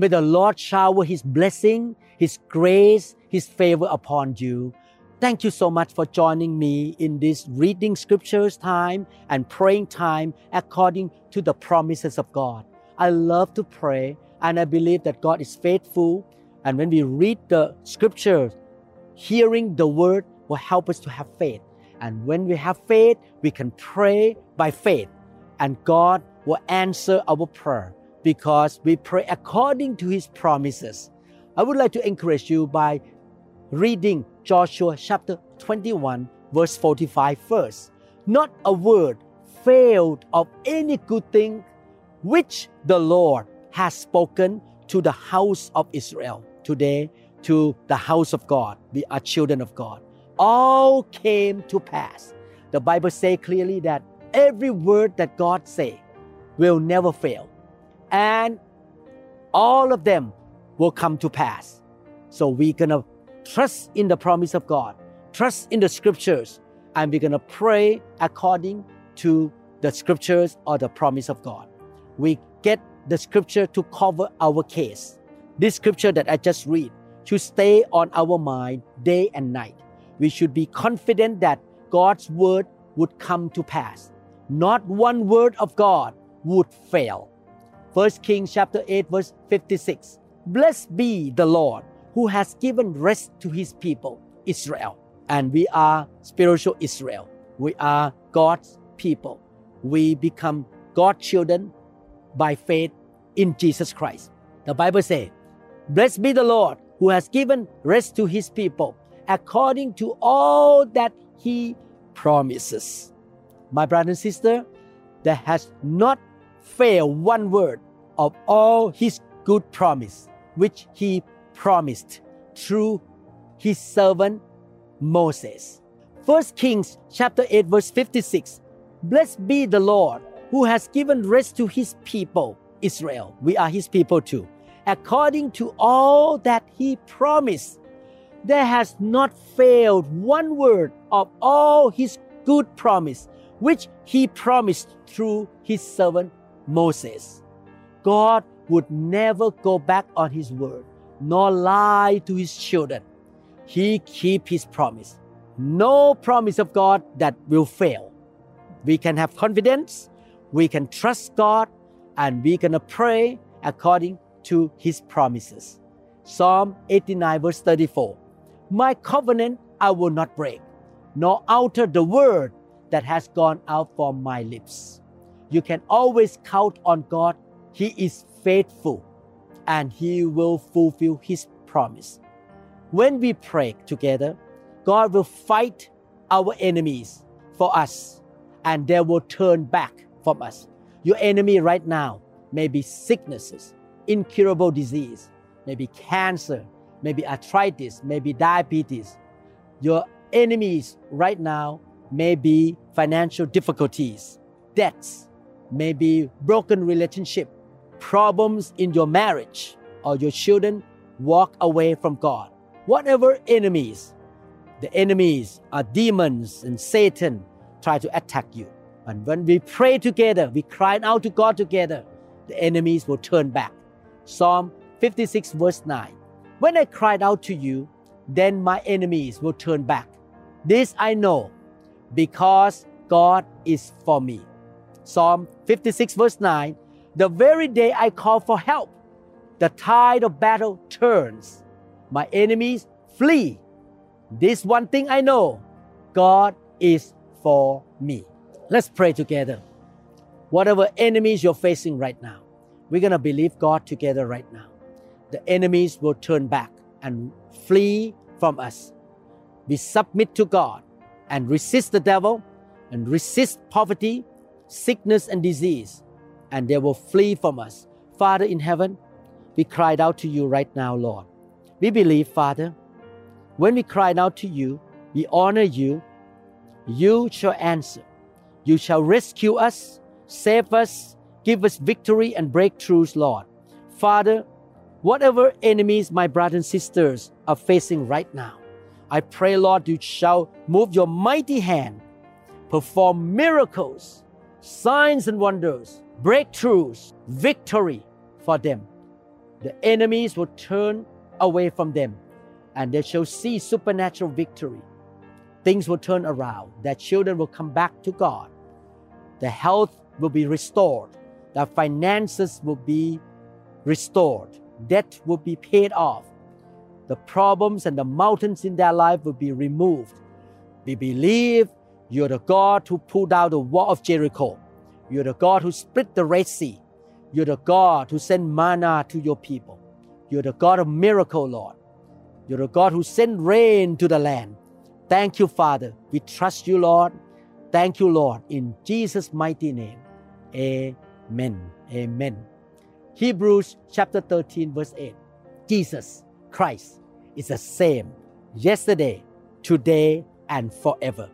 May the Lord shower His blessing, His grace, His favor upon you. Thank you so much for joining me in this reading scriptures time and praying time according to the promises of God. I love to pray and I believe that God is faithful. And when we read the scriptures, hearing the word will help us to have faith. And when we have faith, we can pray by faith. And God will answer our prayer because we pray according to His promises. I would like to encourage you by reading Joshua chapter 21, verse 45 first. Not a word failed of any good thing which the Lord has spoken to the house of Israel. Today, to the house of God, we are uh, children of God. All came to pass. The Bible say clearly that every word that God say will never fail. And all of them will come to pass. So we're gonna trust in the promise of God, trust in the scriptures, and we're gonna pray according to the scriptures or the promise of God. We get the scripture to cover our case. This scripture that I just read should stay on our mind day and night. We should be confident that God's word would come to pass. Not one word of God would fail. 1 Kings chapter 8 verse 56. Blessed be the Lord who has given rest to his people, Israel. And we are spiritual Israel. We are God's people. We become God's children by faith in Jesus Christ. The Bible says, Blessed be the Lord who has given rest to his people according to all that he promises. My brother and sister, there has not failed one word of all his good promise which he promised through his servant Moses. 1 Kings chapter 8 verse 56. Blessed be the Lord who has given rest to his people, Israel. We are his people too. According to all that he promised, there has not failed one word of all his good promise, which he promised through his servant Moses. God would never go back on his word, nor lie to his children. He keep his promise. No promise of God that will fail. We can have confidence, we can trust God, and we can pray according to his promises. Psalm 89 verse 34. My covenant I will not break, nor alter the word that has gone out from my lips. You can always count on God. He is faithful and He will fulfill His promise. When we pray together, God will fight our enemies for us and they will turn back from us. Your enemy right now may be sicknesses, incurable disease, maybe cancer, maybe arthritis, maybe diabetes. Your enemies right now may be financial difficulties, debts, maybe broken relationship, problems in your marriage, or your children walk away from God. Whatever enemies, the enemies are demons and Satan try to attack you. And when we pray together, we cry out to God together, the enemies will turn back. Psalm 56, verse 9. When I cried out to you, then my enemies will turn back. This I know because God is for me. Psalm 56, verse 9 The very day I call for help, the tide of battle turns. My enemies flee. This one thing I know God is for me. Let's pray together. Whatever enemies you're facing right now, we're going to believe God together right now. The enemies will turn back and flee from us. We submit to God and resist the devil and resist poverty, sickness, and disease, and they will flee from us. Father in heaven, we cried out to you right now, Lord. We believe, Father, When we cry out to you, we honor you, you shall answer. You shall rescue us, save us, give us victory and breakthroughs, Lord. Father, whatever enemies my brothers and sisters are facing right now, I pray, Lord, you shall move your mighty hand, perform miracles, signs and wonders, breakthroughs, victory for them. The enemies will turn away from them and they shall see supernatural victory. Things will turn around. Their children will come back to God. The health will be restored. Their finances will be restored. Debt will be paid off. The problems and the mountains in their life will be removed. We believe you're the God who pulled down the wall of Jericho. You're the God who split the Red Sea. You're the God who sent manna to your people. You're the God of miracle, Lord. You're the God who sent rain to the land. Thank you, Father. We trust you, Lord. Thank you, Lord. In Jesus' mighty name. Amen. Amen. Hebrews chapter 13, verse 8. Jesus Christ is the same yesterday, today, and forever.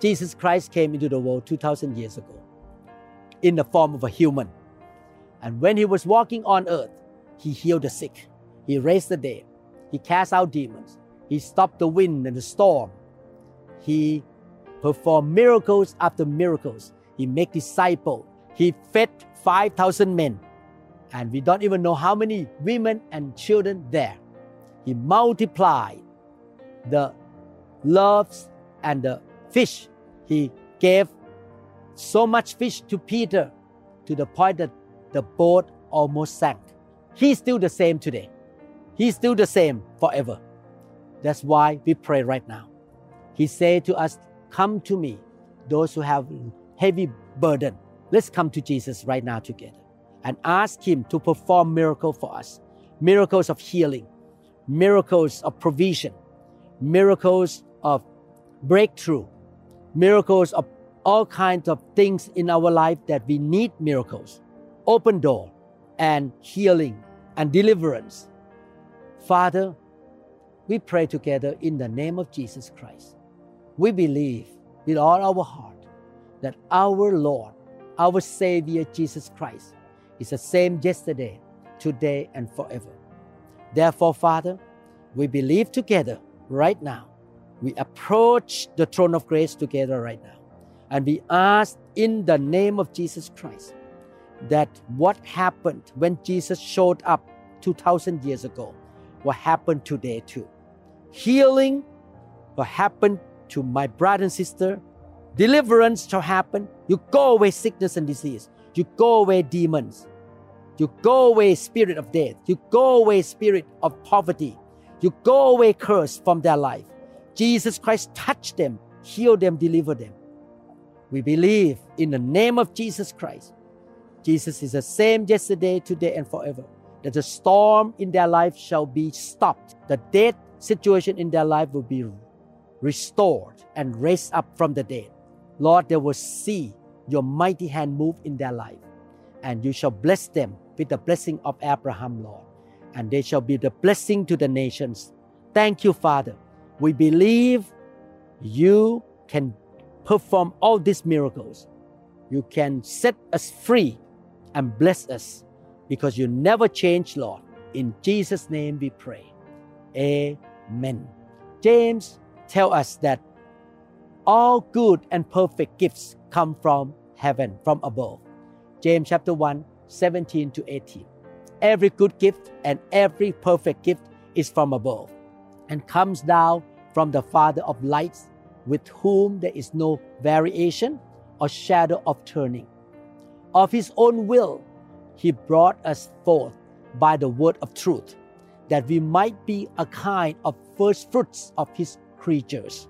Jesus Christ came into the world 2,000 years ago in the form of a human. And when he was walking on earth, he healed the sick, he raised the dead, he cast out demons, he stopped the wind and the storm, he performed miracles after miracles, he made disciples, he fed 5,000 men, and we don't even know how many women and children there. He multiplied the loaves and the fish. He gave so much fish to Peter to the point that the boat almost sank. He's still the same today. He's still the same forever. That's why we pray right now. He said to us, Come to me, those who have heavy burden. Let's come to Jesus right now together and ask Him to perform miracles for us miracles of healing, miracles of provision, miracles of breakthrough, miracles of all kinds of things in our life that we need miracles, open door and healing and deliverance. Father, we pray together in the name of Jesus Christ. We believe with all our heart that our Lord, our Savior Jesus Christ, is the same yesterday, today, and forever. Therefore, Father, we believe together right now. We approach the throne of grace together right now. And we ask in the name of Jesus Christ that what happened when Jesus showed up 2,000 years ago will happen today too. Healing will happen to my brother and sister. Deliverance shall happen. You go away sickness and disease. You go away demons. You go away spirit of death. You go away spirit of poverty. You go away curse from their life. Jesus Christ touch them, heal them, deliver them. We believe in the name of Jesus Christ. Jesus is the same yesterday, today, and forever. That the storm in their life shall be stopped. The dead situation in their life will be restored and raised up from the dead. Lord, they will see your mighty hand move in their life. And you shall bless them with the blessing of Abraham, Lord. And they shall be the blessing to the nations. Thank you, Father. We believe you can perform all these miracles. You can set us free and bless us because you never change, Lord. In Jesus' name we pray. Amen. James tell us that all good and perfect gifts come from heaven, from above. James chapter 1, 17 to 18. Every good gift and every perfect gift is from above and comes down from the Father of lights, with whom there is no variation or shadow of turning. Of his own will, he brought us forth by the word of truth, that we might be a kind of first fruits of his creatures.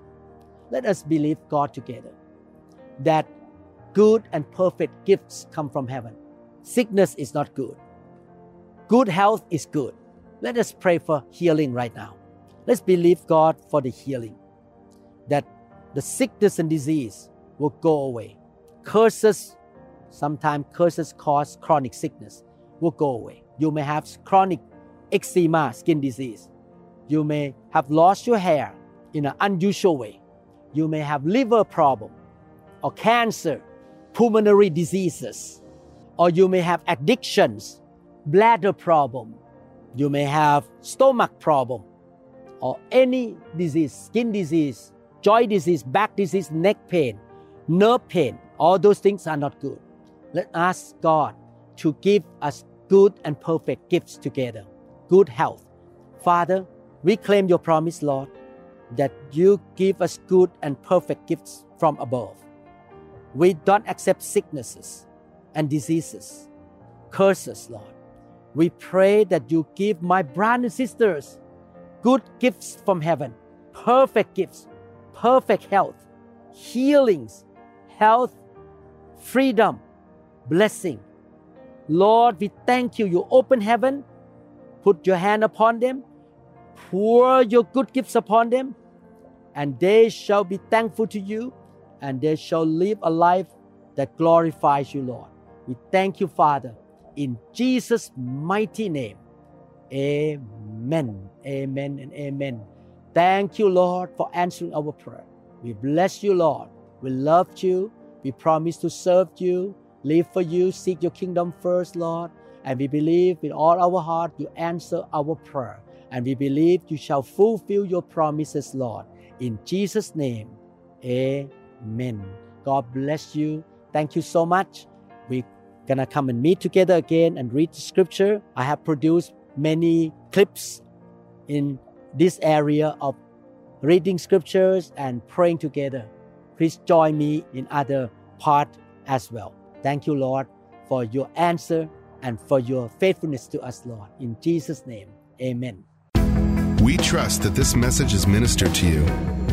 Let us believe God together that good and perfect gifts come from heaven. Sickness is not good. Good health is good. Let us pray for healing right now. Let's believe God for the healing, that the sickness and disease will go away. Curses, sometimes curses cause chronic sickness, will go away. You may have chronic eczema, skin disease. You may have lost your hair in an unusual way. You may have liver problem or cancer, pulmonary diseases, or you may have addictions, bladder problem. You may have stomach problem or any disease, skin disease, joint disease, back disease, neck pain, nerve pain. All those things are not good. Let us God to give us good and perfect gifts together, good health. Father, we claim your promise, Lord, that you give us good and perfect gifts from above. We don't accept sicknesses and diseases, curses, Lord. We pray that you give my brothers and sisters good gifts from heaven, perfect gifts, perfect health, healings, health, freedom, blessing. Lord, we thank you. You open heaven, put your hand upon them, pour your good gifts upon them, and they shall be thankful to you, and they shall live a life that glorifies you, Lord. We thank you, Father, in Jesus' mighty name. Amen. Amen and amen. Thank you, Lord, for answering our prayer. We bless you, Lord. We love you. We promise to serve you, live for you, seek your kingdom first, Lord. And we believe with all our heart you answer our prayer. And we believe you shall fulfill your promises, Lord. In Jesus' name, amen. God bless you. Thank you so much. We're gonna come and meet together again and read the scripture. I have produced many clips in this area of reading scriptures and praying together. Please join me in other part as well. Thank you, Lord, for your answer and for your faithfulness to us, Lord. In Jesus' name, amen. We trust that this message is ministered to you.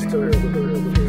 I'm